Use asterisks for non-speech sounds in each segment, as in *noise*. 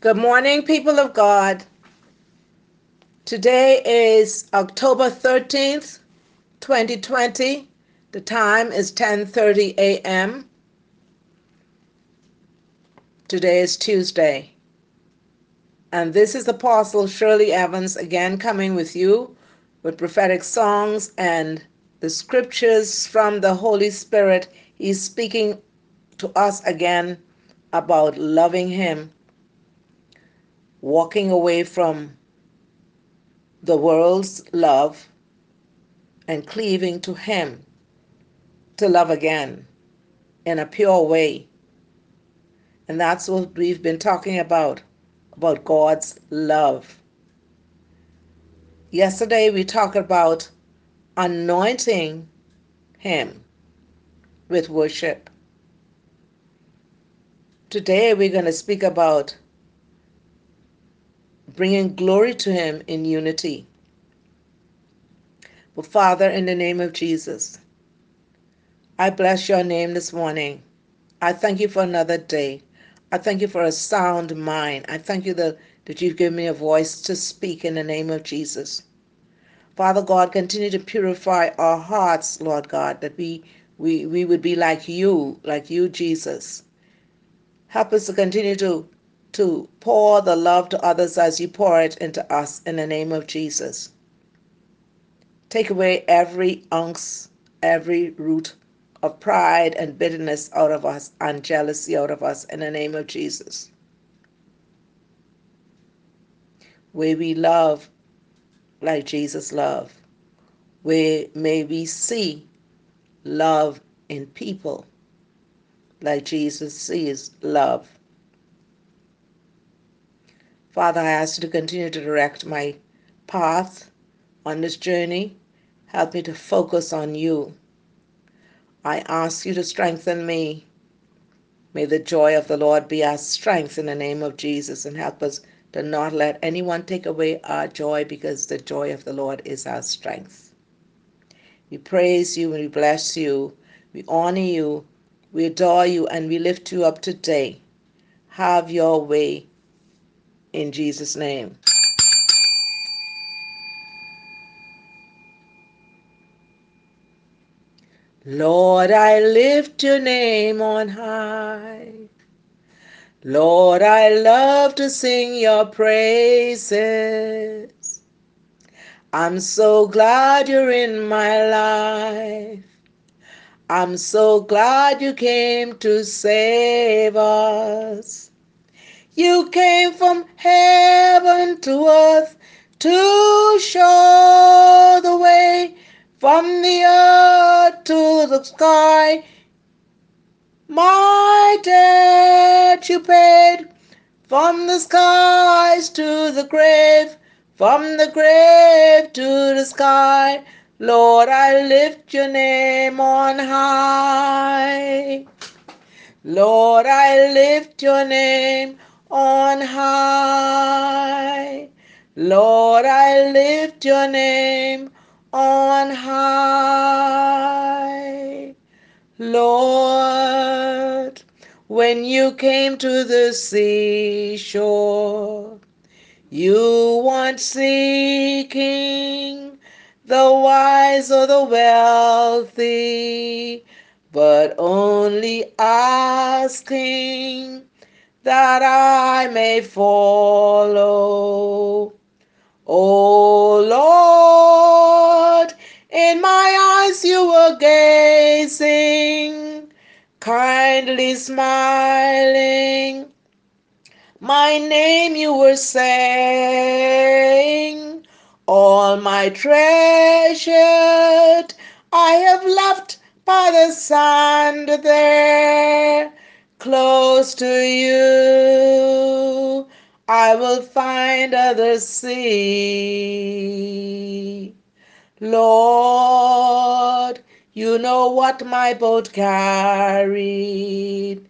Good morning, people of God. Today is October 13th, 2020. The time is 10:30 a.m. Today is Tuesday. And this is Apostle Shirley Evans again coming with you with prophetic songs and the scriptures from the Holy Spirit. He's speaking to us again about loving Him walking away from the world's love and cleaving to Him to love again in a pure way. And that's what we've been talking about about God's love. Yesterday we talked about anointing Him with worship. Today we're going to speak about bringing glory to Him in unity. But Father, in the name of Jesus, I bless your name this morning. I thank you for another day. I thank you for a sound mind. I thank you that, that you've given me a voice to speak in the name of Jesus. Father God, continue to purify our hearts, Lord God, that we, we, we would be like you, like you, Jesus. Help us to continue to to pour the love to others as you pour it into us in the name of Jesus. Take away every ounce, every root of pride and bitterness out of us and jealousy out of us in the name of Jesus. Where we love like Jesus loved, where may we see love in people like Jesus sees love Father, I ask you to continue to direct my path on this journey. Help me to focus on you. I ask you to strengthen me. May the joy of the Lord be our strength in the name of Jesus and help us to not let anyone take away our joy because the joy of the Lord is our strength. We praise you and we bless you. We honor you. We adore you and we lift you up today. Have your way in Jesus' name. Lord, I lift your name on high. Lord, I love to sing your praises. I'm so glad you're in my life. I'm so glad you came to save us. You came from heaven to earth to show the way from the earth to the sky. My debt you paid from the skies to the grave, from the grave to the sky. Lord, I lift your name on high. Lord, I lift your name on high. Lord, I lift your name on high. Lord, when you came to the seashore, you weren't seeking the wise or the wealthy, but only asking that I may follow. Oh Lord, in my eyes you were gazing, kindly smiling. My name you were saying, all my treasured I have left by the sand there close to you, I will find other sea. Lord, you know what my boat carried.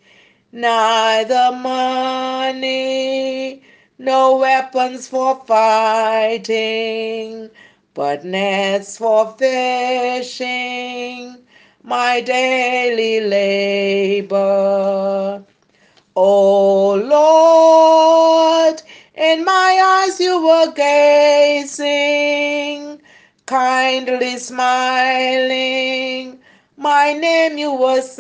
Neither money, no weapons for fighting, but nets for fishing my daily labor. O Lord, in my eyes you were gazing, kindly smiling. My name you were saying,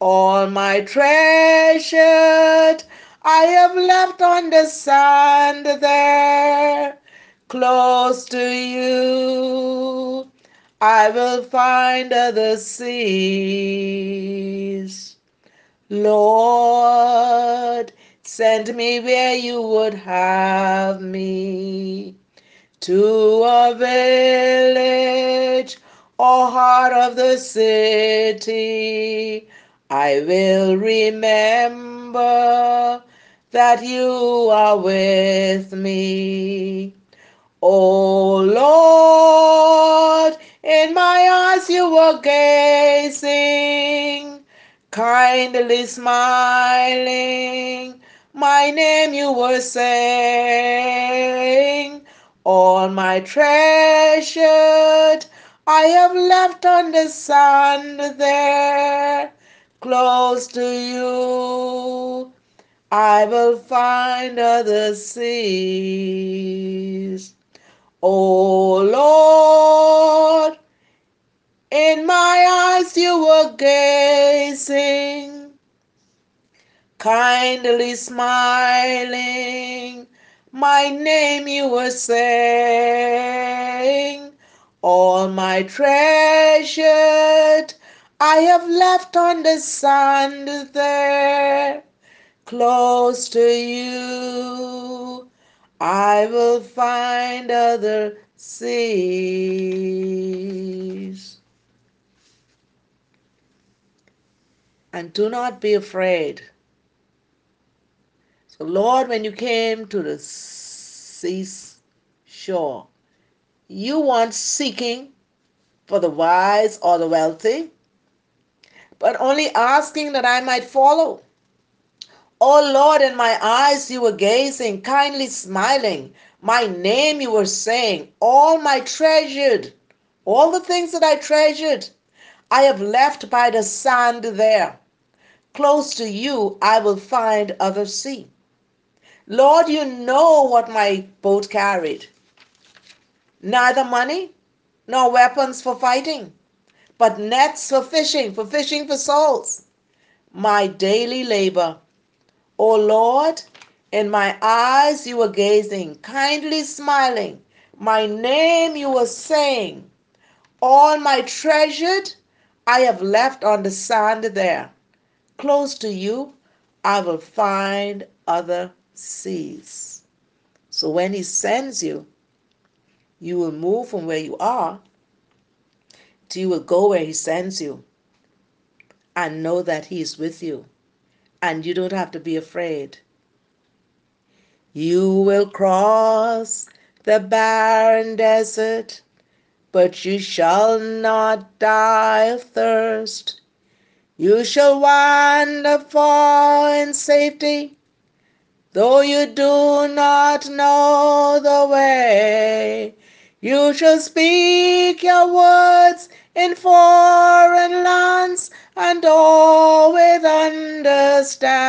all my treasured I have left on the sand there, close to you. I will find other seas. Lord, send me where you would have me to a village or heart of the city. I will remember that you are with me. Oh Lord, in my eyes you were gazing, kindly smiling. My name you were saying, all my treasured I have left on the sand there, close to you. I will find other seas. Oh Lord, in my eyes you were gazing, kindly smiling. My name you were saying, all my treasured I have left on the sand there, close to you. I will find other seas. And do not be afraid. So, Lord, when you came to the seashore, you weren't seeking for the wise or the wealthy, but only asking that I might follow. Oh Lord, in my eyes you were gazing, kindly smiling. My name you were saying, all my treasured, all the things that I treasured, I have left by the sand there. Close to you, I will find other sea. Lord, you know what my boat carried. Neither money nor weapons for fighting, but nets for fishing, for fishing for souls. My daily labor O Lord, in my eyes you were gazing, kindly smiling. My name you were saying. All my treasured I have left on the sand there. Close to you I will find other seas. So when he sends you, you will move from where you are till you will go where he sends you and know that he is with you and you don't have to be afraid. You will cross the barren desert, but you shall not die of thirst. You shall wander far in safety, though you do not know the way. You shall speak your words in foreign lands and all with understand.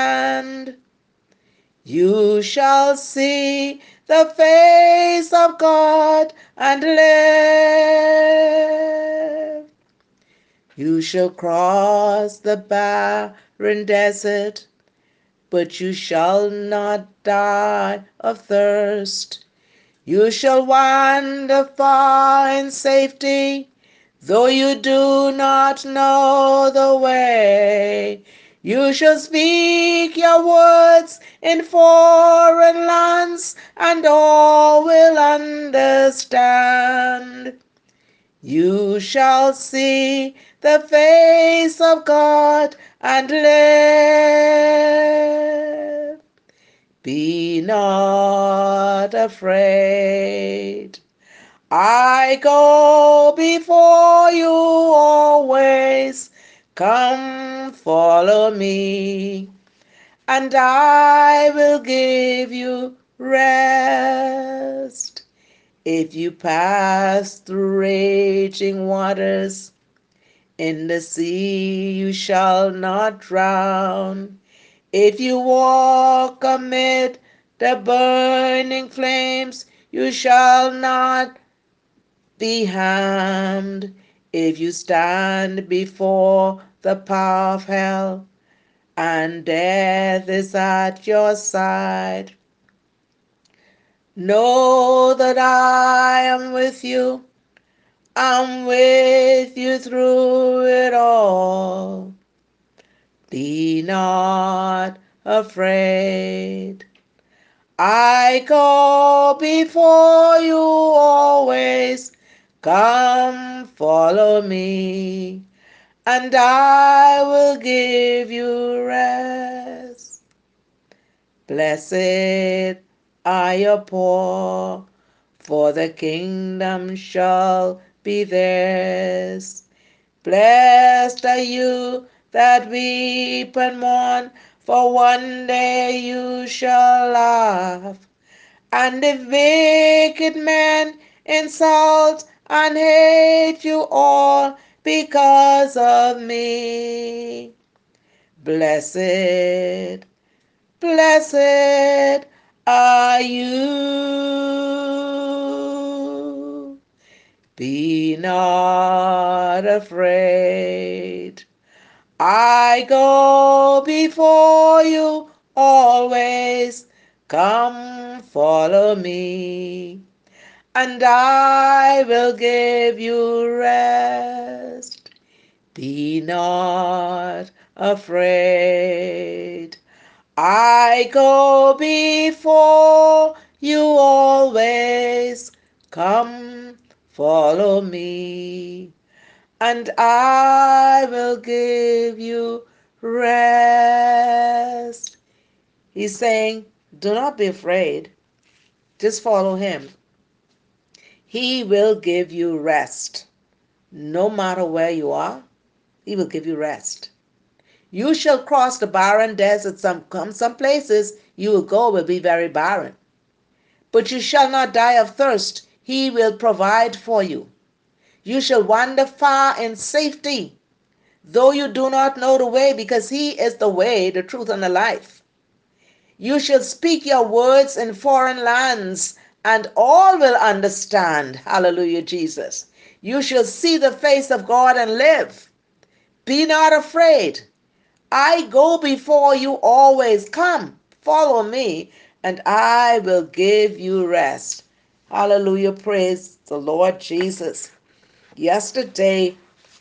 You shall see the face of God and live. You shall cross the barren desert, but you shall not die of thirst. You shall wander far in safety, though you do not know the way. You shall speak your words in foreign lands, and all will understand. You shall see the face of God and live. Be not afraid. I go before you always. Come follow me, and I will give you rest. If you pass through raging waters, in the sea you shall not drown. If you walk amid the burning flames, you shall not be harmed. If you stand before the power of hell, and death is at your side, know that I am with you. I'm with you through it all. Be not afraid. I go before you always. Come follow me, and I will give you rest. Blessed your poor, for the kingdom shall be theirs. Blessed are you that weep and mourn, for one day you shall laugh. And if wicked men insult and hate you all because of me, blessed, blessed are you. Be not afraid. I go before you always. Come follow me, and I will give you rest. Be not afraid. I go before you always. Come follow me and I will give you rest. He's saying, Do not be afraid, just follow him. He will give you rest. No matter where you are, he will give you rest. You shall cross the barren desert. Some, come some places you will go will be very barren. But you shall not die of thirst. He will provide for you. You shall wander far in safety, though you do not know the way, because He is the way, the truth, and the life. You shall speak your words in foreign lands, and all will understand. Hallelujah, Jesus. You shall see the face of God and live. Be not afraid. I go before you always. Come, follow me, and I will give you rest. Hallelujah. Praise the Lord Jesus. Yesterday,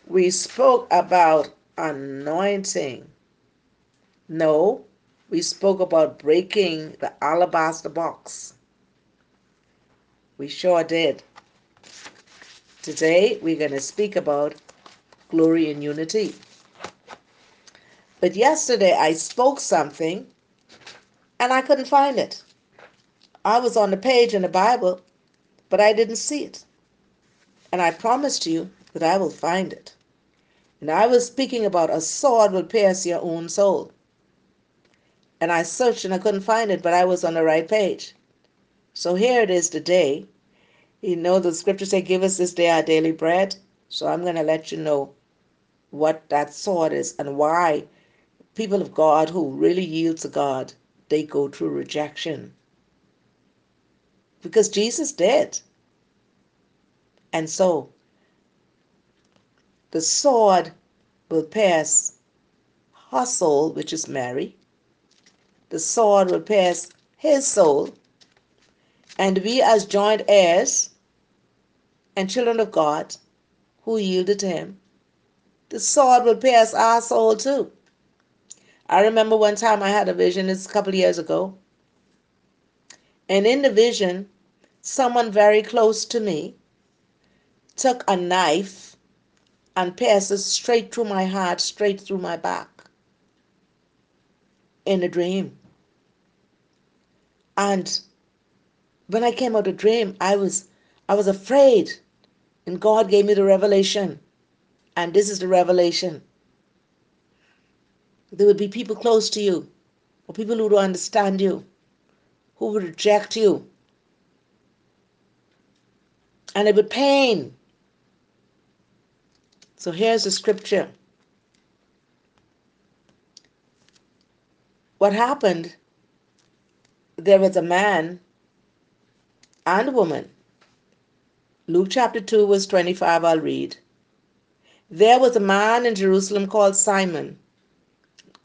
we spoke about anointing. No, we spoke about breaking the alabaster box. We sure did. Today, we're going to speak about glory and unity. But yesterday, I spoke something and I couldn't find it. I was on the page in the Bible, but I didn't see it. And I promised you that I will find it. And I was speaking about a sword will pierce your own soul. And I searched and I couldn't find it, but I was on the right page. So here it is today. You know, the scripture say, Give us this day our daily bread. So I'm going to let you know what that sword is and why people of God who really yield to God, they go through rejection. Because Jesus did. And so the sword will pierce her soul, which is Mary. The sword will pierce his soul. And we, as joint heirs and children of God who yielded to him, the sword will pierce our soul too. I remember one time I had a vision, it's a couple years ago. And in the vision, someone very close to me took a knife and pierced it straight through my heart, straight through my back in a dream. And when I came out of the dream, I was I was afraid. And God gave me the revelation. And this is the revelation. There would be people close to you, or people who don't understand you, who would reject you. And it would pain. So here's the scripture. what happened, there was a man and a woman. Luke chapter 2, verse 25, I'll read. There was a man in Jerusalem called Simon,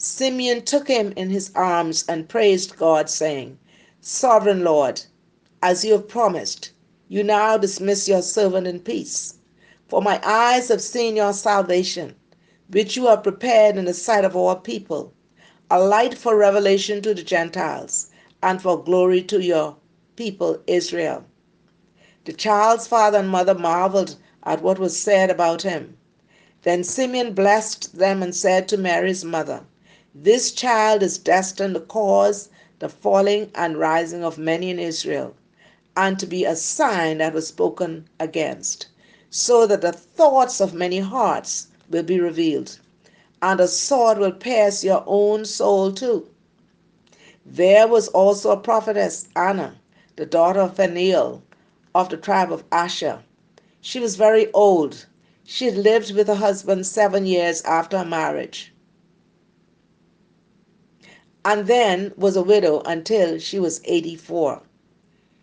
Simeon took him in his arms and praised God, saying, Sovereign Lord, as you have promised, you now dismiss your servant in peace. For my eyes have seen your salvation, which you have prepared in the sight of all people, a light for revelation to the Gentiles, and for glory to your people Israel. The child's father and mother marveled at what was said about him. Then Simeon blessed them and said to Mary's mother, This child is destined to cause the falling and rising of many in Israel, and to be a sign that was spoken against so that the thoughts of many hearts will be revealed, and a sword will pierce your own soul too. There was also a prophetess, Anna, the daughter of Phanuel, of the tribe of Asher. She was very old. She had lived with her husband seven years after her marriage, and then was a widow until she was 84.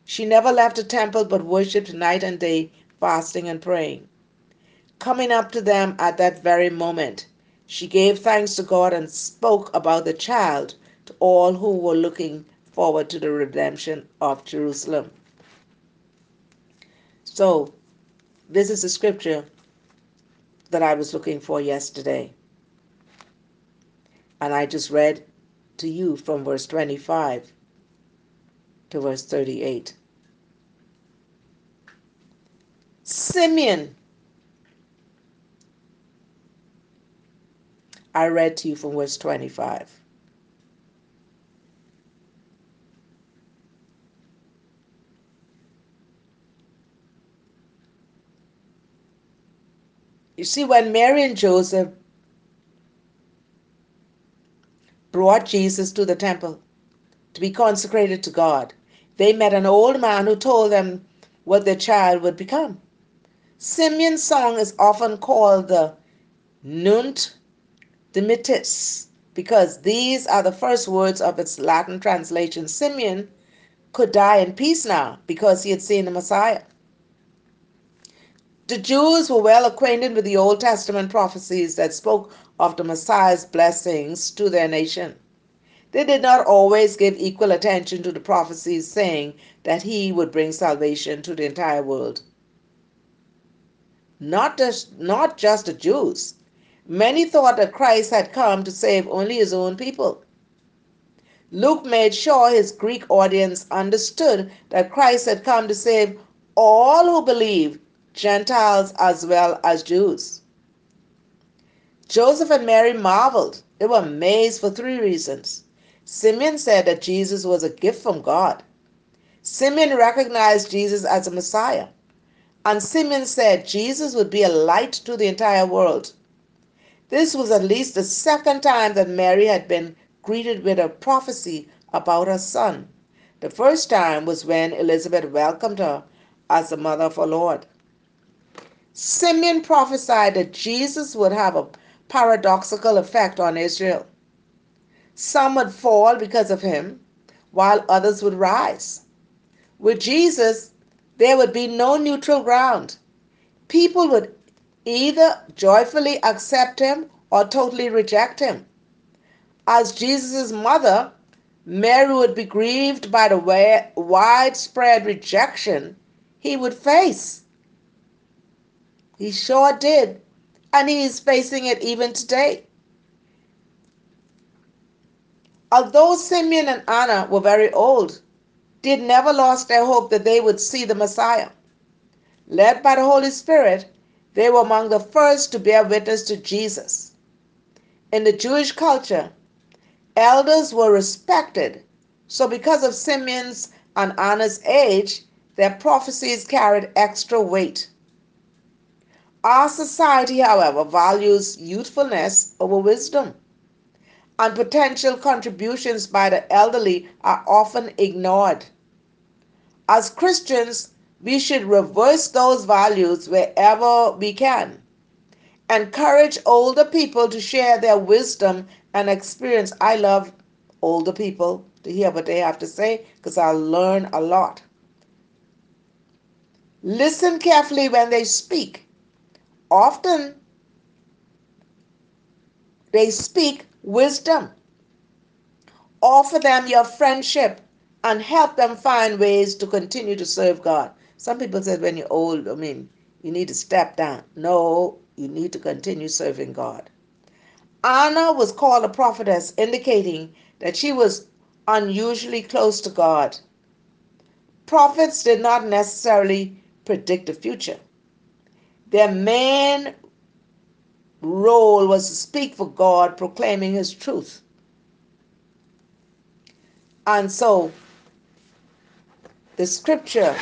She never left the temple but worshipped night and day fasting and praying. Coming up to them at that very moment, she gave thanks to God and spoke about the child to all who were looking forward to the redemption of Jerusalem. So, this is the scripture that I was looking for yesterday. And I just read to you from verse 25 to verse 38. Simeon. I read to you from verse 25. You see, when Mary and Joseph brought Jesus to the temple to be consecrated to God, they met an old man who told them what their child would become. Simeon's song is often called the Nunc Dimittis because these are the first words of its Latin translation. Simeon could die in peace now because he had seen the Messiah. The Jews were well acquainted with the Old Testament prophecies that spoke of the Messiah's blessings to their nation. They did not always give equal attention to the prophecies saying that he would bring salvation to the entire world not just, not just the Jews. Many thought that Christ had come to save only his own people. Luke made sure his Greek audience understood that Christ had come to save all who believe, Gentiles as well as Jews. Joseph and Mary marveled. They were amazed for three reasons. Simeon said that Jesus was a gift from God. Simeon recognized Jesus as a Messiah. And Simeon said Jesus would be a light to the entire world. This was at least the second time that Mary had been greeted with a prophecy about her son. The first time was when Elizabeth welcomed her as the mother of our Lord. Simeon prophesied that Jesus would have a paradoxical effect on Israel. Some would fall because of him, while others would rise. With Jesus, there would be no neutral ground. People would either joyfully accept him or totally reject him. As Jesus' mother, Mary would be grieved by the widespread rejection he would face. He sure did, and he is facing it even today. Although Simeon and Anna were very old, did never lost their hope that they would see the Messiah. Led by the Holy Spirit, they were among the first to bear witness to Jesus. In the Jewish culture, elders were respected So, because of Simeon's and Anna's age, their prophecies carried extra weight. Our society, however, values youthfulness over wisdom, and potential contributions by the elderly are often ignored. As Christians, we should reverse those values wherever we can. Encourage older people to share their wisdom and experience. I love older people to hear what they have to say because I learn a lot. Listen carefully when they speak. Often they speak wisdom. Offer them your friendship and help them find ways to continue to serve God. Some people said when you're old, I mean, you need to step down. No, you need to continue serving God. Anna was called a prophetess, indicating that she was unusually close to God. Prophets did not necessarily predict the future. Their main role was to speak for God, proclaiming His truth. And so, the scripture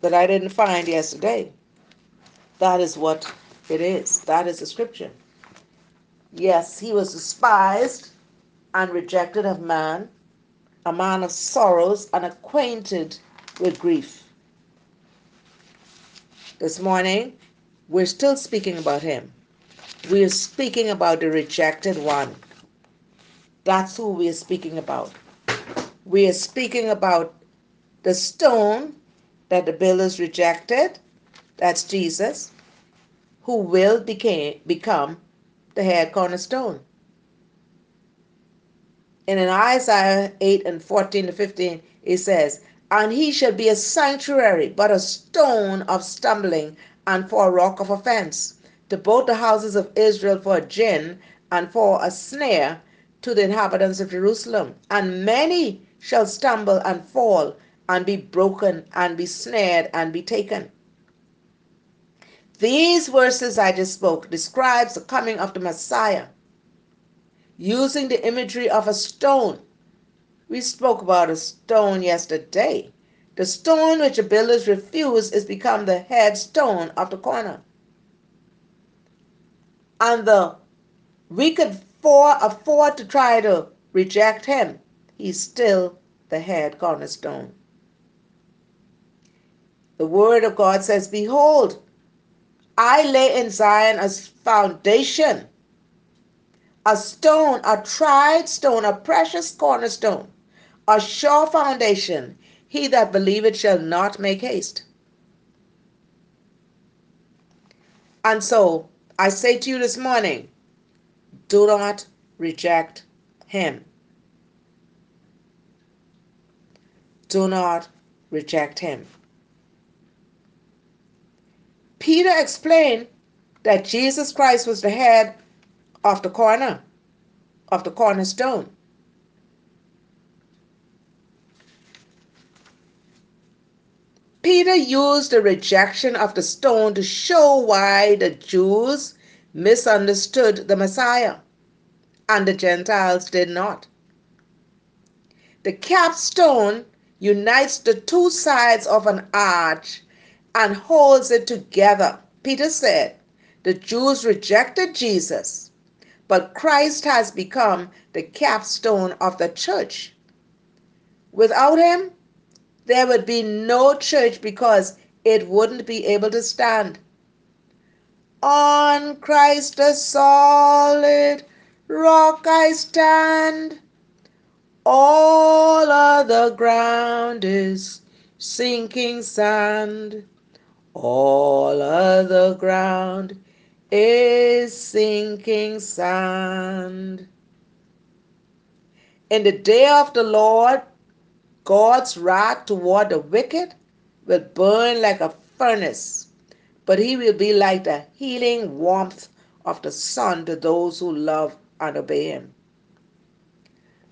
that I didn't find yesterday, that is what it is. That is the scripture. Yes, he was despised and rejected of man, a man of sorrows and acquainted with grief. This morning, we're still speaking about him. We are speaking about the rejected one. That's who we are speaking about. We are speaking about the stone that the builders rejected. That's Jesus who will became, become the head cornerstone. And in Isaiah 8 and 14 to 15, it says, And he shall be a sanctuary, but a stone of stumbling, and for a rock of offense, to both the houses of Israel for a gin, and for a snare to the inhabitants of Jerusalem. And many shall stumble and fall, and be broken, and be snared, and be taken. These verses I just spoke describes the coming of the Messiah using the imagery of a stone. We spoke about a stone yesterday. The stone which the builders refuse is become the headstone of the corner. And the we could for, afford to try to reject him. He's still the head cornerstone. The word of God says, Behold, I lay in Zion a foundation, a stone, a tried stone, a precious cornerstone, a sure foundation. He that believeth shall not make haste. And so I say to you this morning do not reject him. Do not reject him. Peter explained that Jesus Christ was the head of the corner, of the cornerstone. Peter used the rejection of the stone to show why the Jews misunderstood the Messiah and the Gentiles did not. The capstone unites the two sides of an arch and holds it together. Peter said, The Jews rejected Jesus, but Christ has become the capstone of the church. Without him, there would be no church because it wouldn't be able to stand. On Christ the solid rock I stand. All other ground is sinking sand. All other ground is sinking sand. In the day of the Lord, God's wrath toward the wicked will burn like a furnace, but he will be like the healing warmth of the sun to those who love and obey him.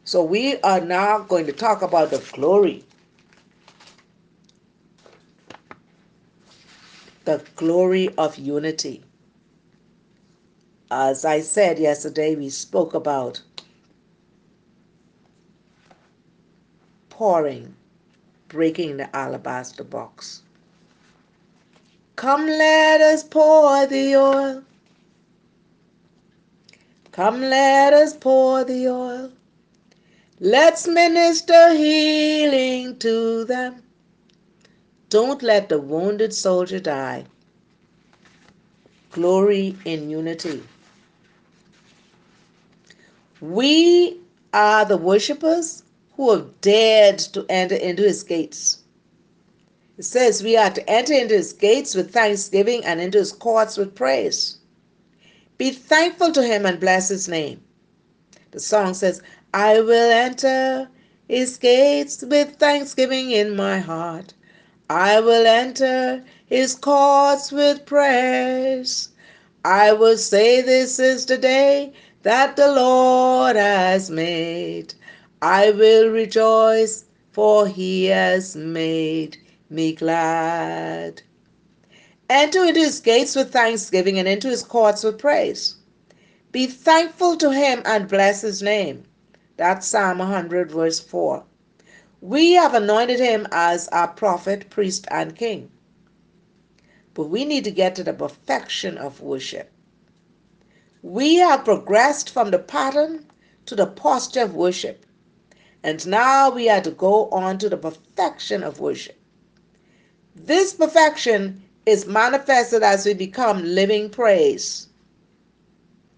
So we are now going to talk about the glory the glory of unity. As I said yesterday, we spoke about pouring, breaking the alabaster box. Come, let us pour the oil. Come, let us pour the oil. Let's minister healing to them. Don't let the wounded soldier die. Glory in unity. We are the worshippers who have dared to enter into his gates. It says we are to enter into his gates with thanksgiving and into his courts with praise. Be thankful to him and bless his name. The song says, I will enter his gates with thanksgiving in my heart. I will enter his courts with praise. I will say this is the day that the Lord has made. I will rejoice, for he has made me glad. Enter into his gates with thanksgiving and into his courts with praise. Be thankful to him and bless his name. That's Psalm 100, verse 4. We have anointed him as our prophet, priest, and king. But we need to get to the perfection of worship. We have progressed from the pattern to the posture of worship. And now we are to go on to the perfection of worship. This perfection is manifested as we become living praise.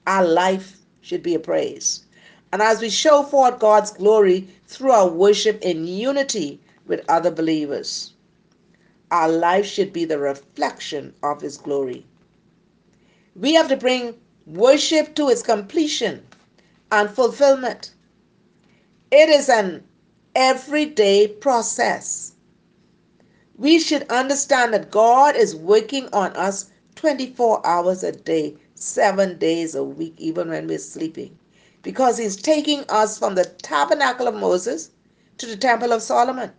Our life should be a praise. And as we show forth God's glory through our worship in unity with other believers, our life should be the reflection of His glory. We have to bring worship to its completion and fulfillment. It is an everyday process. We should understand that God is working on us 24 hours a day, seven days a week, even when we're sleeping, because He's taking us from the tabernacle of Moses to the temple of Solomon,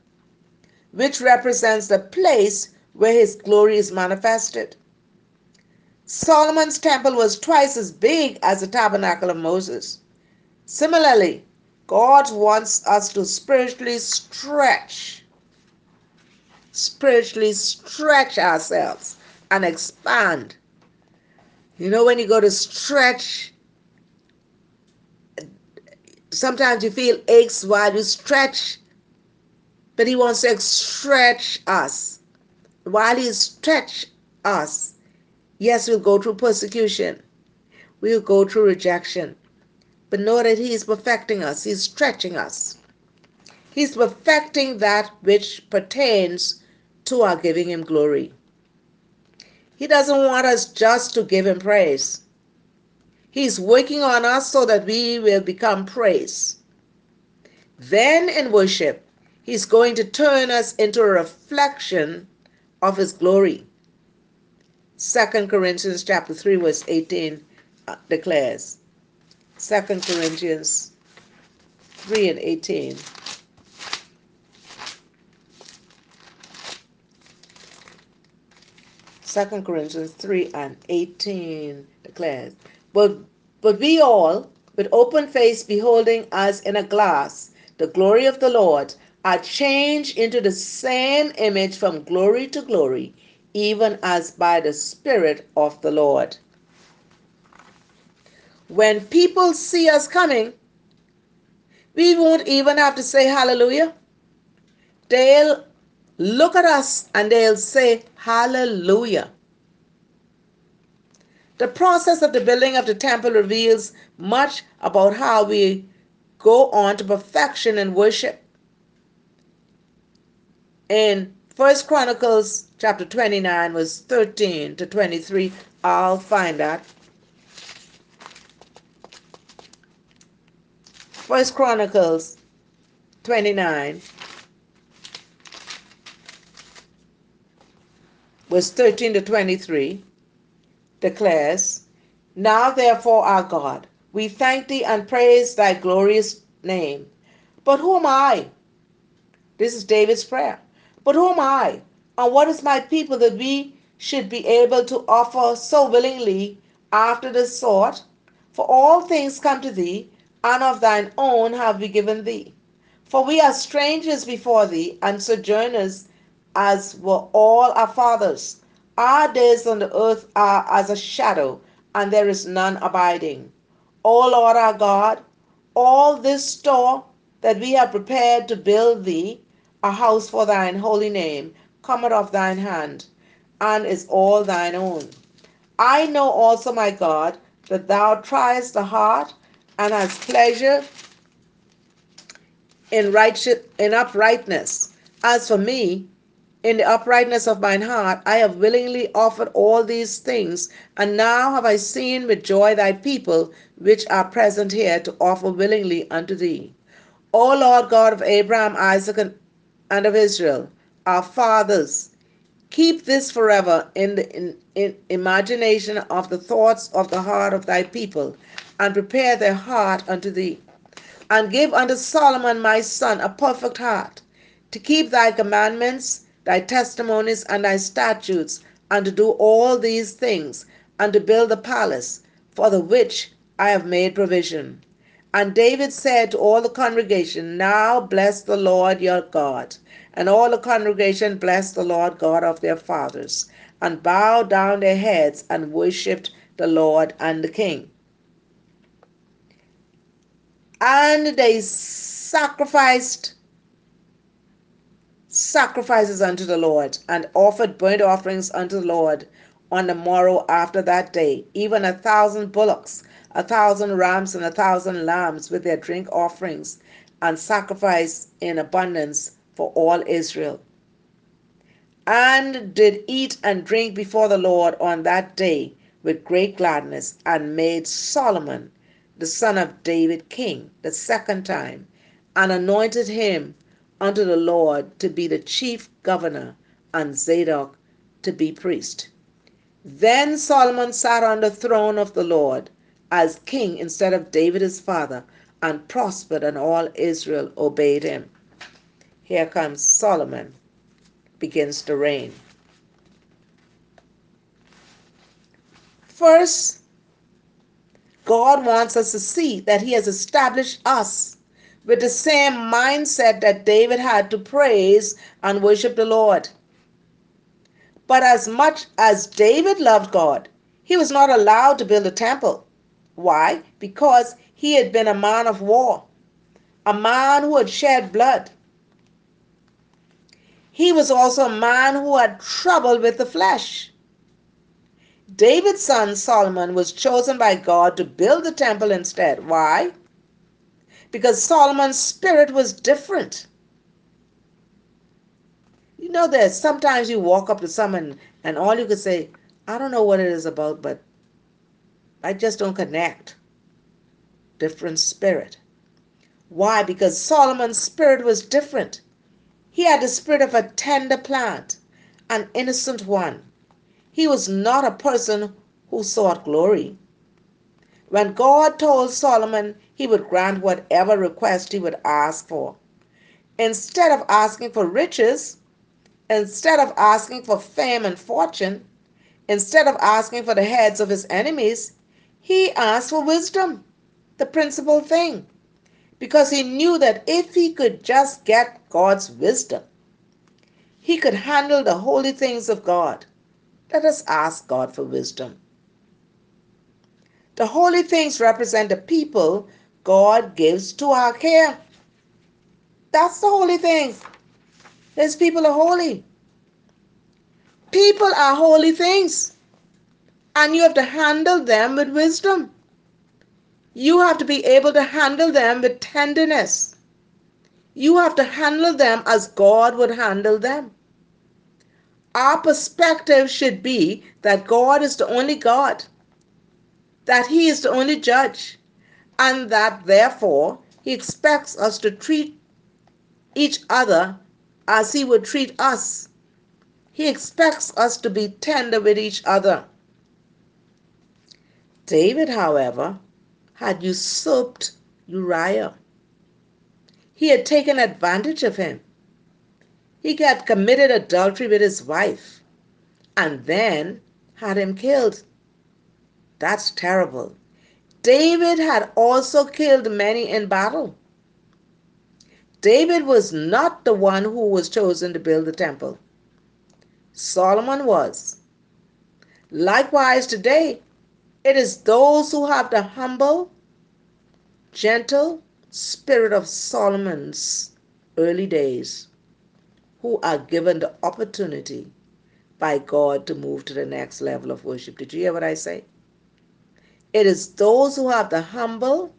which represents the place where His glory is manifested. Solomon's temple was twice as big as the tabernacle of Moses. Similarly, God wants us to spiritually stretch, spiritually stretch ourselves and expand. You know, when you go to stretch, sometimes you feel aches while you stretch, but He wants to stretch us. While He stretch us, Yes, we'll go through persecution. We'll go through rejection. But know that He is perfecting us, He's stretching us. He's perfecting that which pertains to our giving Him glory. He doesn't want us just to give Him praise. He's working on us so that we will become praise. Then in worship, He's going to turn us into a reflection of His glory. Second Corinthians chapter 3 verse 18 uh, declares. Second Corinthians 3 and 18. Second Corinthians 3 and 18 declares, But but we all, with open face beholding as in a glass the glory of the Lord, are changed into the same image from glory to glory even as by the Spirit of the Lord. When people see us coming, we won't even have to say hallelujah. They'll look at us and they'll say hallelujah. The process of the building of the temple reveals much about how we go on to perfection in worship. In First Chronicles chapter 29 verse 13 to 23. I'll find that. First Chronicles 29 verse 13 to 23 declares, Now therefore, our God, we thank thee and praise thy glorious name. But who am I? This is David's prayer. But who am I? And what is my people that we should be able to offer so willingly after this sort? For all things come to thee, and of thine own have we given thee. For we are strangers before thee, and sojourners as were all our fathers. Our days on the earth are as a shadow, and there is none abiding. O Lord our God, all this store that we have prepared to build thee a house for thine holy name cometh of thine hand, and is all thine own. I know also, my God, that thou triest the heart and hast pleasure in righteous in uprightness. As for me, in the uprightness of mine heart, I have willingly offered all these things, and now have I seen with joy thy people which are present here to offer willingly unto thee. O Lord God of Abraham, Isaac, and of Israel, our fathers, keep this forever in the in, in imagination of the thoughts of the heart of thy people, and prepare their heart unto thee. And give unto Solomon my son a perfect heart, to keep thy commandments, thy testimonies, and thy statutes, and to do all these things, and to build the palace, for the which I have made provision. And David said to all the congregation, Now bless the Lord your God. And all the congregation blessed the Lord God of their fathers, and bowed down their heads and worshipped the Lord and the king. And they sacrificed sacrifices unto the Lord, and offered burnt offerings unto the Lord on the morrow after that day, even a thousand bullocks, a thousand rams, and a thousand lambs with their drink offerings, and sacrifice in abundance for all Israel. And did eat and drink before the Lord on that day with great gladness, and made Solomon, the son of David, king the second time, and anointed him unto the Lord to be the chief governor, and Zadok to be priest. Then Solomon sat on the throne of the Lord as king instead of David his father, and prospered, and all Israel obeyed him. Here comes Solomon, begins to reign. First, God wants us to see that He has established us with the same mindset that David had to praise and worship the Lord. But as much as David loved God, he was not allowed to build a temple. Why? Because he had been a man of war, a man who had shed blood. He was also a man who had trouble with the flesh. David's son Solomon was chosen by God to build the temple instead. Why? Because Solomon's spirit was different. You know that sometimes you walk up to someone and all you could say, I don't know what it is about, but I just don't connect. Different spirit. Why? Because Solomon's spirit was different. He had the spirit of a tender plant, an innocent one. He was not a person who sought glory. When God told Solomon he would grant whatever request he would ask for, instead of asking for riches, Instead of asking for fame and fortune, instead of asking for the heads of his enemies, he asked for wisdom, the principal thing, because he knew that if he could just get God's wisdom, he could handle the holy things of God. Let us ask God for wisdom. The holy things represent the people God gives to our care. That's the holy things. His people are holy. People are holy things. And you have to handle them with wisdom. You have to be able to handle them with tenderness. You have to handle them as God would handle them. Our perspective should be that God is the only God, that He is the only judge, and that therefore He expects us to treat each other as he would treat us. He expects us to be tender with each other. David, however, had usurped Uriah. He had taken advantage of him. He had committed adultery with his wife and then had him killed. That's terrible. David had also killed many in battle. David was not the one who was chosen to build the temple. Solomon was. Likewise, today, it is those who have the humble, gentle spirit of Solomon's early days who are given the opportunity by God to move to the next level of worship. Did you hear what I say? It is those who have the humble,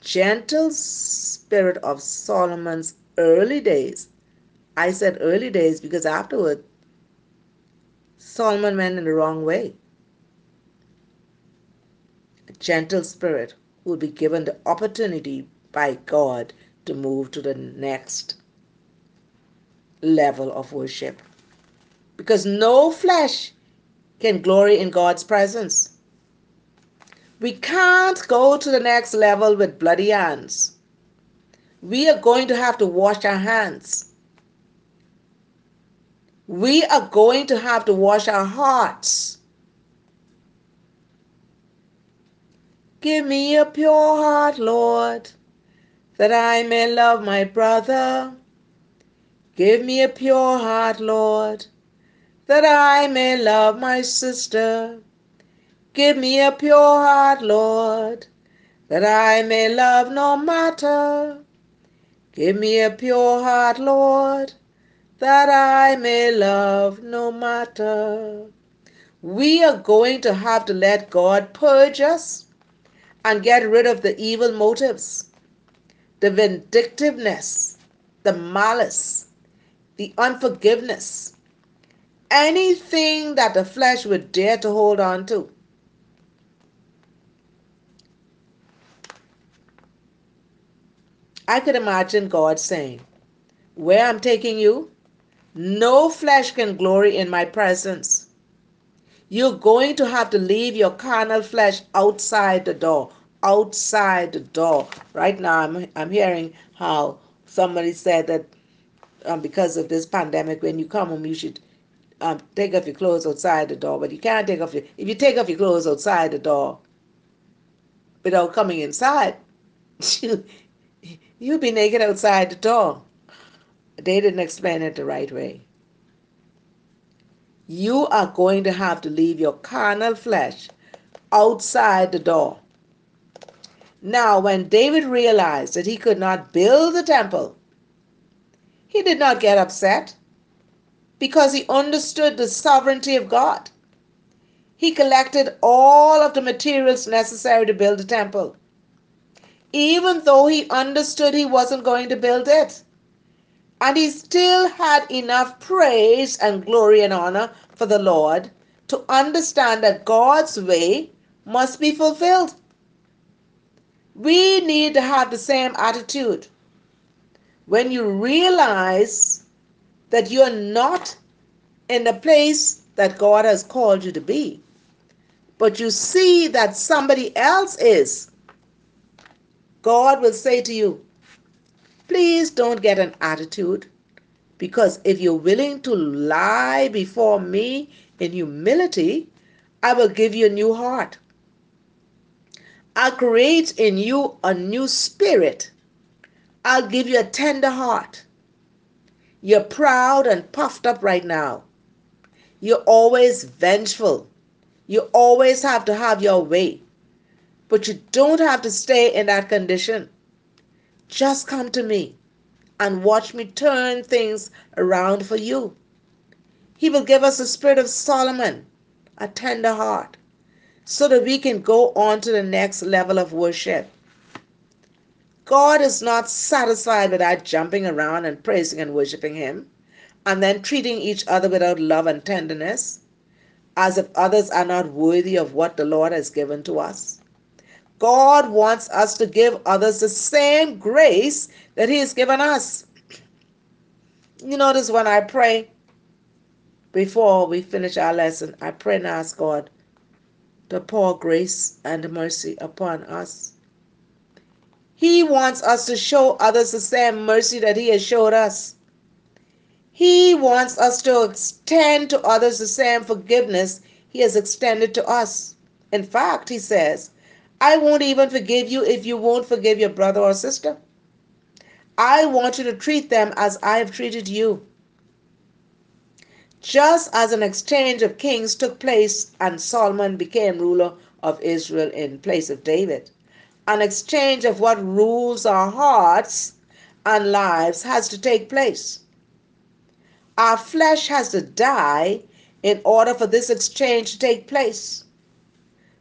gentle spirit of Solomon's early days. I said early days because afterward, Solomon went in the wrong way. A gentle spirit will be given the opportunity by God to move to the next level of worship. Because no flesh can glory in God's presence. We can't go to the next level with bloody hands. We are going to have to wash our hands. We are going to have to wash our hearts. Give me a pure heart, Lord, that I may love my brother. Give me a pure heart, Lord, that I may love my sister. Give me a pure heart, Lord, that I may love no matter. Give me a pure heart, Lord, that I may love no matter. We are going to have to let God purge us and get rid of the evil motives, the vindictiveness, the malice, the unforgiveness, anything that the flesh would dare to hold on to. I could imagine God saying, Where I'm taking you, no flesh can glory in my presence. You're going to have to leave your carnal flesh outside the door. Outside the door. Right now, I'm, I'm hearing how somebody said that um, because of this pandemic, when you come home, you should um, take off your clothes outside the door. But you can't take off your, if you take off your clothes outside the door without coming inside, *laughs* You'll be naked outside the door. They didn't explain it the right way. You are going to have to leave your carnal flesh outside the door. Now, when David realized that he could not build the temple, he did not get upset because he understood the sovereignty of God. He collected all of the materials necessary to build the temple even though he understood he wasn't going to build it. And he still had enough praise and glory and honor for the Lord to understand that God's way must be fulfilled. We need to have the same attitude. When you realize that you're not in the place that God has called you to be, but you see that somebody else is, God will say to you, please don't get an attitude because if you're willing to lie before me in humility, I will give you a new heart. I'll create in you a new spirit. I'll give you a tender heart. You're proud and puffed up right now. You're always vengeful. You always have to have your way. But you don't have to stay in that condition. Just come to me and watch me turn things around for you. He will give us the spirit of Solomon, a tender heart, so that we can go on to the next level of worship. God is not satisfied with our jumping around and praising and worshiping Him and then treating each other without love and tenderness as if others are not worthy of what the Lord has given to us. God wants us to give others the same grace that He has given us. You notice when I pray before we finish our lesson, I pray and ask God to pour grace and mercy upon us. He wants us to show others the same mercy that He has showed us. He wants us to extend to others the same forgiveness He has extended to us. In fact, He says, I won't even forgive you if you won't forgive your brother or sister. I want you to treat them as I have treated you. Just as an exchange of kings took place and Solomon became ruler of Israel in place of David, an exchange of what rules our hearts and lives has to take place. Our flesh has to die in order for this exchange to take place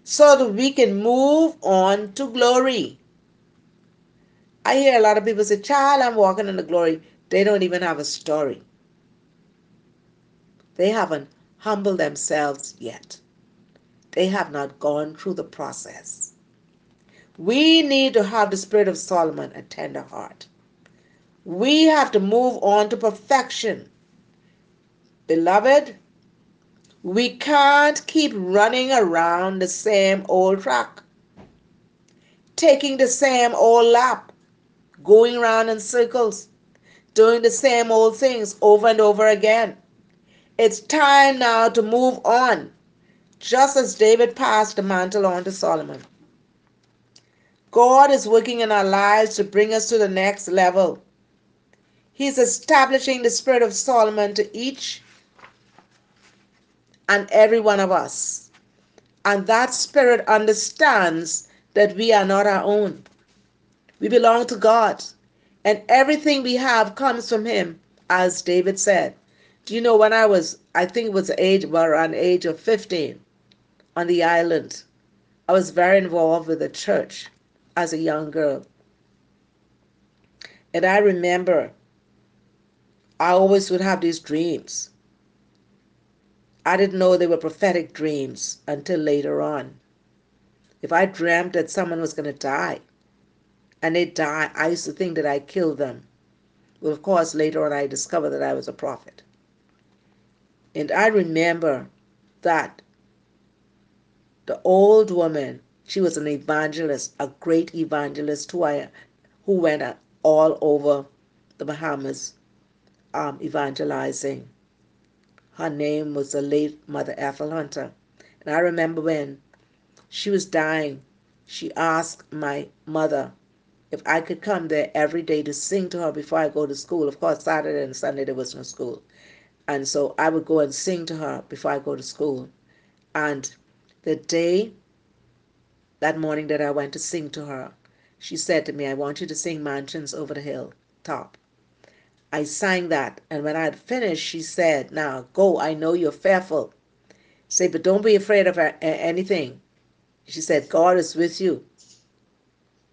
so that we can move on to glory. I hear a lot of people say, Child, I'm walking in the glory. They don't even have a story. They haven't humbled themselves yet. They have not gone through the process. We need to have the spirit of Solomon, a tender heart. We have to move on to perfection. Beloved, we can't keep running around the same old track, taking the same old lap, going around in circles, doing the same old things over and over again. It's time now to move on, just as David passed the mantle on to Solomon. God is working in our lives to bring us to the next level. He's establishing the spirit of Solomon to each and every one of us. And that spirit understands that we are not our own. We belong to God. And everything we have comes from Him, as David said. Do you know when I was, I think it was age, around age of 15 on the island, I was very involved with the church as a young girl. And I remember I always would have these dreams. I didn't know they were prophetic dreams until later on. If I dreamt that someone was going to die and they die, I used to think that I killed them. Well, of course, later on I discovered that I was a prophet. And I remember that the old woman, she was an evangelist, a great evangelist who I who went all over the Bahamas um, evangelizing. Her name was the late Mother Ethel Hunter. And I remember when she was dying, she asked my mother if I could come there every day to sing to her before I go to school. Of course, Saturday and Sunday there was no school. And so I would go and sing to her before I go to school. And the day, that morning that I went to sing to her, she said to me, I want you to sing Mansions Over the Hill Top. I sang that, and when I had finished, she said, Now go, I know you're fearful. Say, but don't be afraid of anything. She said, God is with you.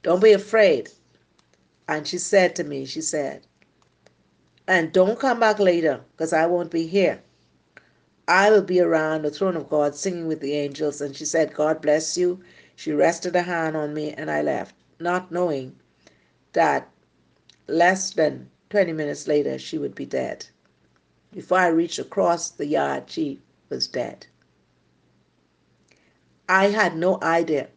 Don't be afraid. And she said to me, She said, and don't come back later because I won't be here. I will be around the throne of God singing with the angels. And she said, God bless you. She rested a hand on me and I left, not knowing that less than 20 minutes later, she would be dead. Before I reached across the yard, she was dead. I had no idea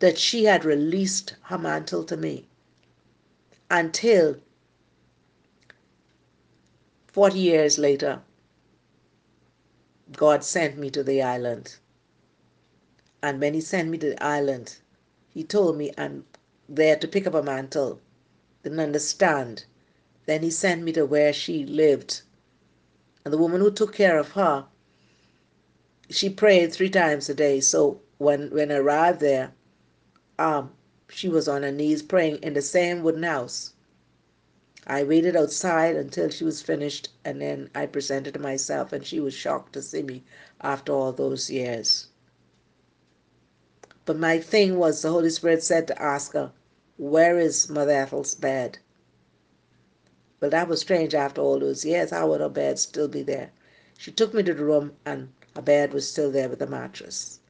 that she had released her mantle to me until 40 years later, God sent me to the island. And when He sent me to the island, He told me I'm there to pick up a mantle. Didn't understand then he sent me to where she lived. And the woman who took care of her, she prayed three times a day. So when, when I arrived there, um, she was on her knees praying in the same wooden house. I waited outside until she was finished and then I presented myself and she was shocked to see me after all those years. But my thing was the Holy Spirit said to Oscar, Where is Mother Ethel's bed? Well, that was strange after all those years. How would her bed still be there? She took me to the room, and her bed was still there with the mattress.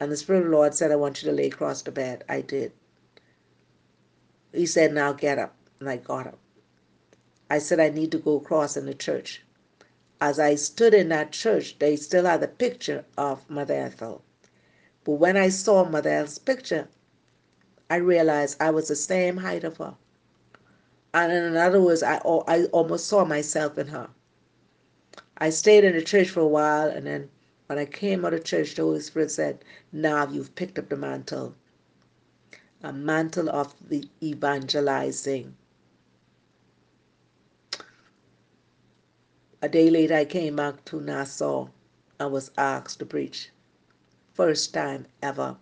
And the Spirit of the Lord said, I want you to lay across the bed. I did. He said, Now get up. And I got up. I said, I need to go across in the church. As I stood in that church, they still had the picture of Mother Ethel. But when I saw Mother Ethel's picture, I realized I was the same height of her. And in other words, I, I almost saw myself in her. I stayed in the church for a while, and then when I came out of church, the Holy Spirit said, Now you've picked up the mantle, a mantle of the evangelizing. A day later, I came back to Nassau and was asked to preach. First time ever.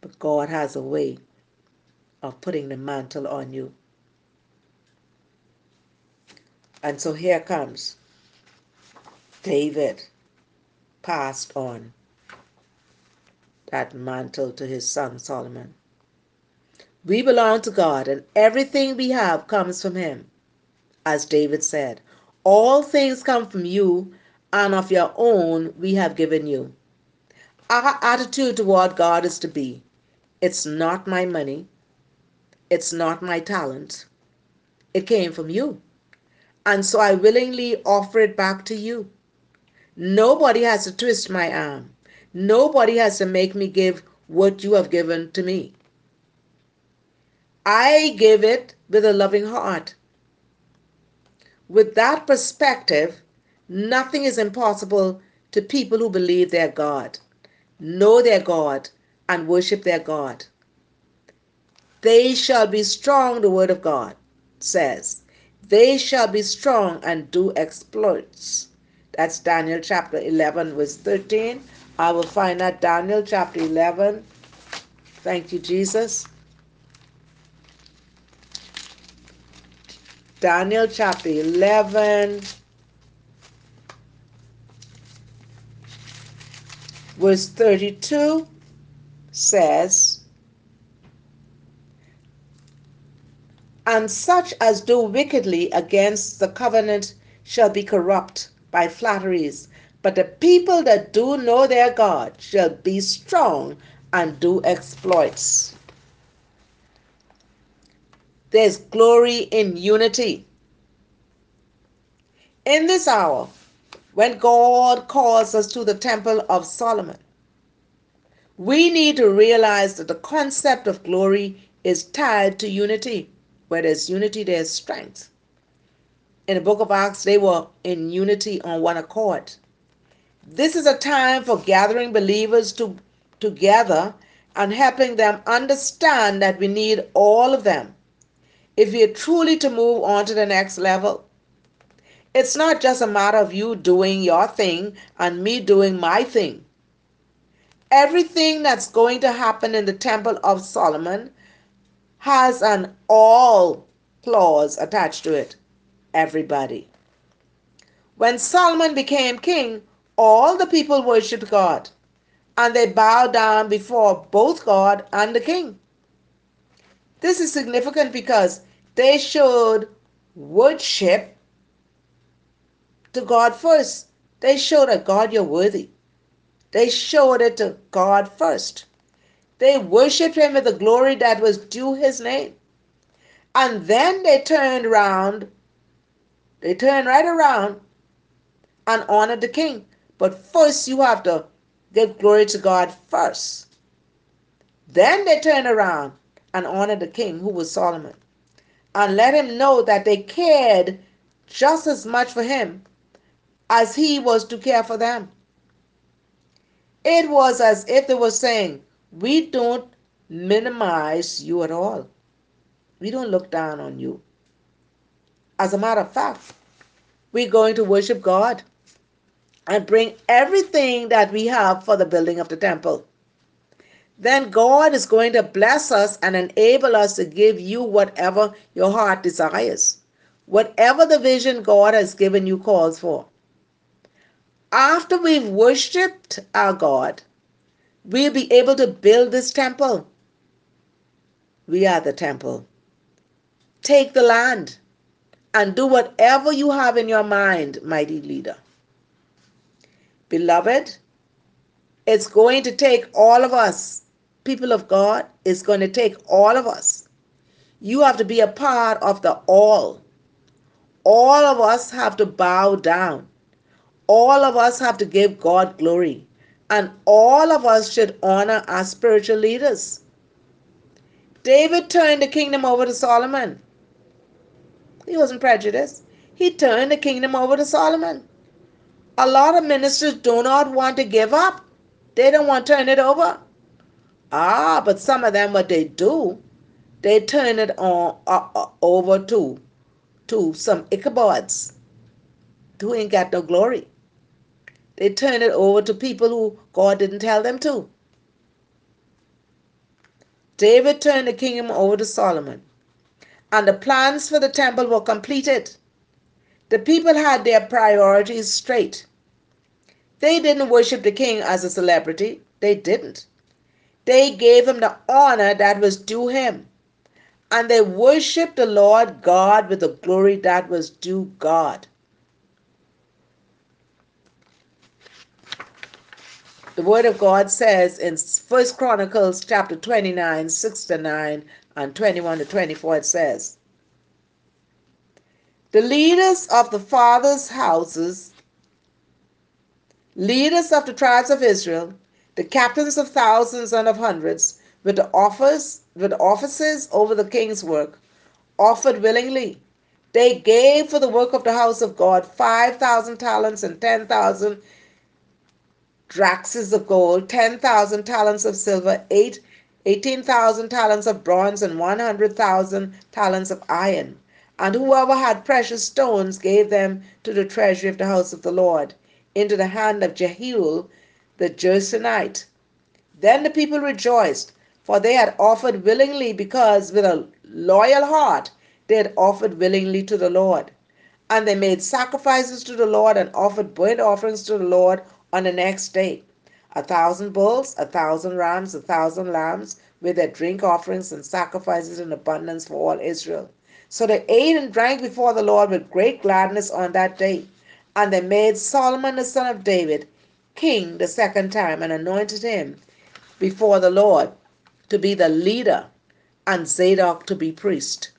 But God has a way of putting the mantle on you. And so here comes David passed on that mantle to his son Solomon. We belong to God, and everything we have comes from Him. As David said, All things come from you, and of your own we have given you. Our attitude toward God is to be it's not my money, it's not my talent, it came from you. And so I willingly offer it back to you. Nobody has to twist my arm. Nobody has to make me give what you have given to me. I give it with a loving heart. With that perspective, nothing is impossible to people who believe their God, know their God, and worship their God. They shall be strong, the word of God says. They shall be strong and do exploits. That's Daniel chapter 11, verse 13. I will find that Daniel chapter 11. Thank you, Jesus. Daniel chapter 11, verse 32 says, And such as do wickedly against the covenant shall be corrupt by flatteries, but the people that do know their God shall be strong and do exploits. There's glory in unity. In this hour, when God calls us to the Temple of Solomon, we need to realize that the concept of glory is tied to unity. Where there's unity, there's strength. In the book of Acts, they were in unity on one accord. This is a time for gathering believers to, together and helping them understand that we need all of them if we are truly to move on to the next level. It's not just a matter of you doing your thing and me doing my thing. Everything that's going to happen in the Temple of Solomon has an all clause attached to it. Everybody. When Solomon became king, all the people worshiped God and they bowed down before both God and the king. This is significant because they showed worship to God first. They showed that God, you're worthy. They showed it to God first. They worshiped Him with the glory that was due His name. And then they turned around, they turned right around and honored the king. But first, you have to give glory to God first. Then they turned around and honored the king, who was Solomon, and let him know that they cared just as much for him as he was to care for them. It was as if they were saying, We don't minimize you at all. We don't look down on you. As a matter of fact, we're going to worship God and bring everything that we have for the building of the temple then God is going to bless us and enable us to give you whatever your heart desires, whatever the vision God has given you calls for. After we've worshiped our God, we'll be able to build this temple. We are the temple. Take the land and do whatever you have in your mind, mighty leader. Beloved, it's going to take all of us people of God, it's going to take all of us. You have to be a part of the all. All of us have to bow down. All of us have to give God glory. And all of us should honor our spiritual leaders. David turned the kingdom over to Solomon. He wasn't prejudiced. He turned the kingdom over to Solomon. A lot of ministers do not want to give up. They don't want to turn it over. Ah, but some of them, what they do, they turn it on uh, uh, over to to some Ichabods who ain't got no glory. They turned it over to people who God didn't tell them to. David turned the kingdom over to Solomon, and the plans for the temple were completed. The people had their priorities straight. They didn't worship the king as a celebrity. They didn't. They gave him the honor that was due him. And they worshiped the Lord God with the glory that was due God. The word of God says in First Chronicles chapter 29, 6 to 9 and 21 to 24, it says, The leaders of the fathers' houses, leaders of the tribes of Israel, the captains of thousands and of hundreds, with the offers, with offices over the king's work, offered willingly. They gave for the work of the house of God five thousand talents and ten thousand drachms of gold, 10,000 talents of silver, 8, 18,000 talents of bronze, and 100,000 talents of iron. And whoever had precious stones gave them to the treasury of the house of the Lord, into the hand of Jehiel the Gershonite. Then the people rejoiced, for they had offered willingly, because with a loyal heart they had offered willingly to the Lord. And they made sacrifices to the Lord and offered burnt offerings to the Lord on the next day. A thousand bulls, a thousand rams, a thousand lambs, with their drink offerings and sacrifices in abundance for all Israel. So they ate and drank before the Lord with great gladness on that day. And they made Solomon the son of David king the second time and anointed him before the Lord to be the leader and Zadok to be priest.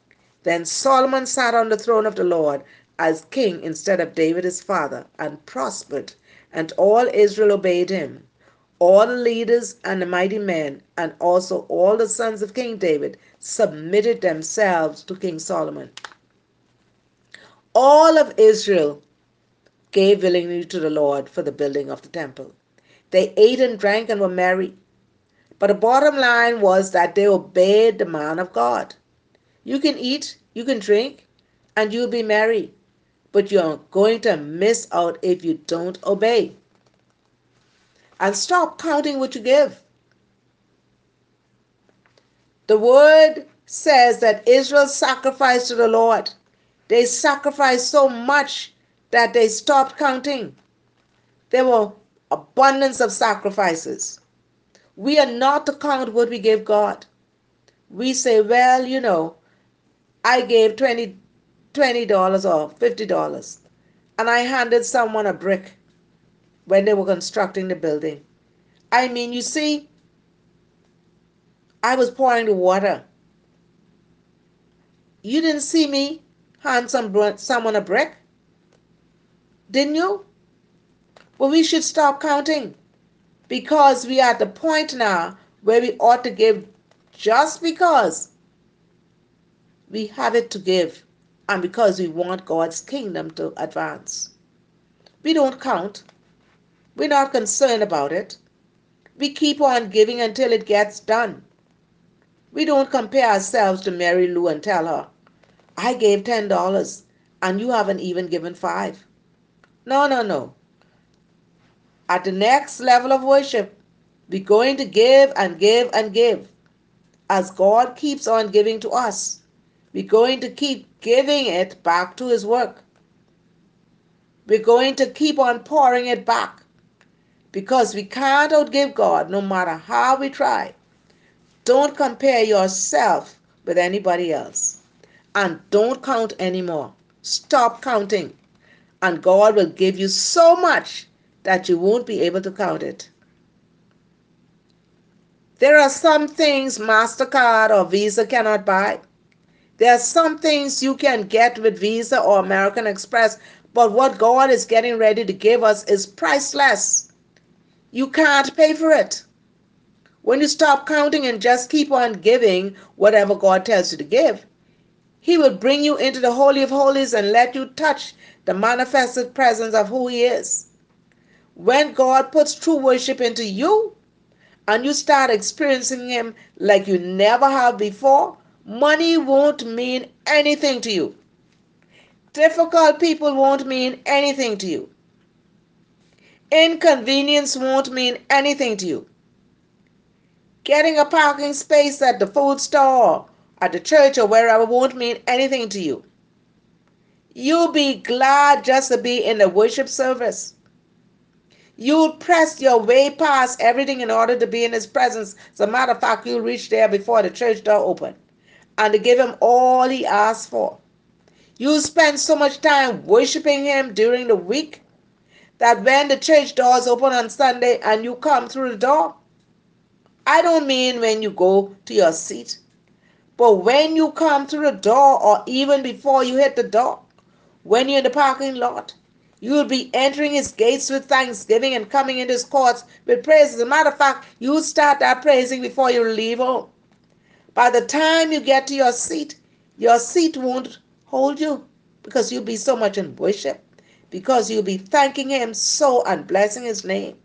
Then Solomon sat on the throne of the Lord as king instead of David his father and prospered and all Israel obeyed him. All the leaders and the mighty men, and also all the sons of King David, submitted themselves to King Solomon. All of Israel gave willingly to the Lord for the building of the temple. They ate and drank and were merry. But the bottom line was that they obeyed the man of God. You can eat, you can drink, and you'll be merry but you're going to miss out if you don't obey. And stop counting what you give. The word says that Israel sacrificed to the Lord. They sacrificed so much that they stopped counting. There were abundance of sacrifices. We are not to count what we gave God. We say, well, you know, I gave 20 $20 or $50 and I handed someone a brick when they were constructing the building. I mean, you see, I was pouring the water. You didn't see me hand some, someone a brick, didn't you? Well, we should stop counting because we are at the point now where we ought to give just because we have it to give and because we want God's kingdom to advance. We don't count. We're not concerned about it. We keep on giving until it gets done. We don't compare ourselves to Mary Lou and tell her, I gave $10 and you haven't even given five. No, no, no. At the next level of worship, we're going to give and give and give as God keeps on giving to us. We're going to keep giving it back to His work. We're going to keep on pouring it back because we can't outgive God no matter how we try. Don't compare yourself with anybody else. And don't count anymore. Stop counting. And God will give you so much that you won't be able to count it. There are some things MasterCard or Visa cannot buy. There are some things you can get with Visa or American Express, but what God is getting ready to give us is priceless. You can't pay for it. When you stop counting and just keep on giving whatever God tells you to give, He will bring you into the Holy of Holies and let you touch the manifested presence of who He is. When God puts true worship into you and you start experiencing Him like you never have before, money won't mean anything to you. Difficult people won't mean anything to you. Inconvenience won't mean anything to you. Getting a parking space at the food store, at the church, or wherever won't mean anything to you. You'll be glad just to be in the worship service. You'll press your way past everything in order to be in His presence. As a matter of fact, you'll reach there before the church door open and give Him all He asks for. You'll spend so much time worshiping Him during the week that when the church doors open on Sunday and you come through the door, I don't mean when you go to your seat, but when you come through the door or even before you hit the door, when you're in the parking lot, you will be entering his gates with thanksgiving and coming into his courts with praise. As a matter of fact, you start that praising before you leave home. By the time you get to your seat, your seat won't hold you because you'll be so much in worship, because you'll be thanking him so and blessing his name.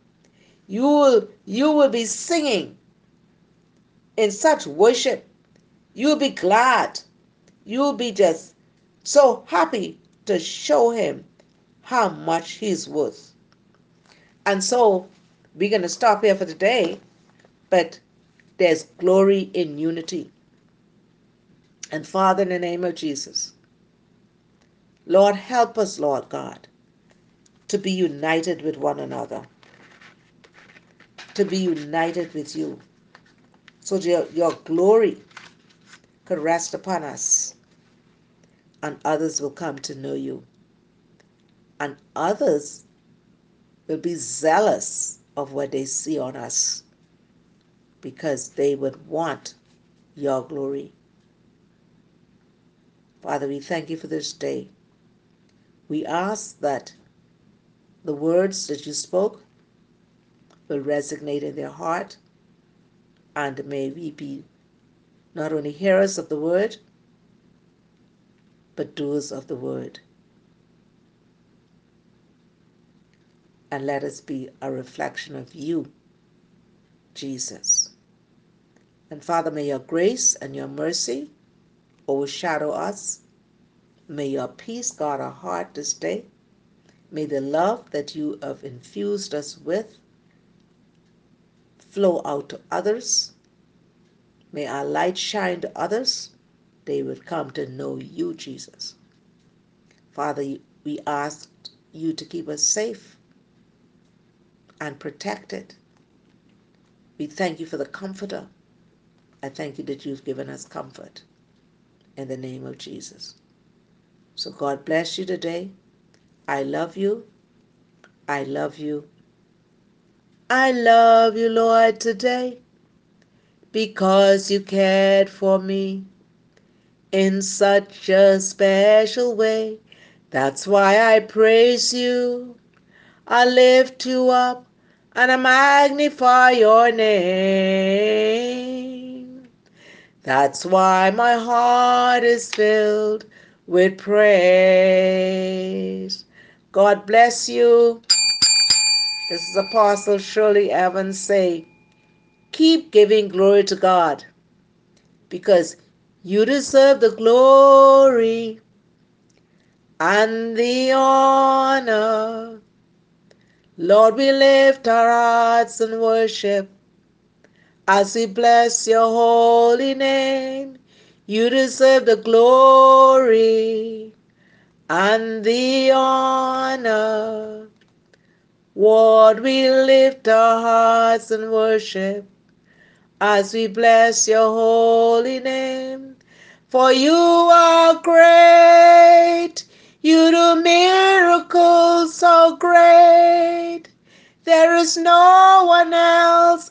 You will, you will be singing in such worship. You'll be glad. You'll be just so happy to show him how much he's worth. And so we're going to stop here for today, but there's glory in unity. And Father, in the name of Jesus, Lord, help us, Lord God, to be united with one another, to be united with you, so your, your glory could rest upon us, and others will come to know you and others will be zealous of what they see on us because they would want your glory. Father, we thank you for this day. We ask that the words that you spoke will resonate in their heart, and may we be not only hearers of the word, but doers of the word. and let us be a reflection of you, Jesus. And Father, may your grace and your mercy overshadow us. May your peace guard our heart this day. May the love that you have infused us with flow out to others. May our light shine to others. They will come to know you, Jesus. Father, we ask you to keep us safe and protected. We thank you for the comforter. I thank you that you've given us comfort in the name of Jesus. So God bless you today. I love you. I love you. I love you, Lord, today because you cared for me in such a special way. That's why I praise you. I lift you up and I magnify your name. That's why my heart is filled with praise. God bless you. This is Apostle Shirley Evans say, keep giving glory to God because you deserve the glory and the honor Lord, we lift our hearts and worship as we bless your holy name. You deserve the glory and the honor. Lord, we lift our hearts and worship as we bless your holy name. For you are great you do miracles so great. There is no one else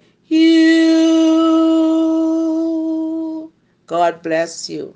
you. God bless you.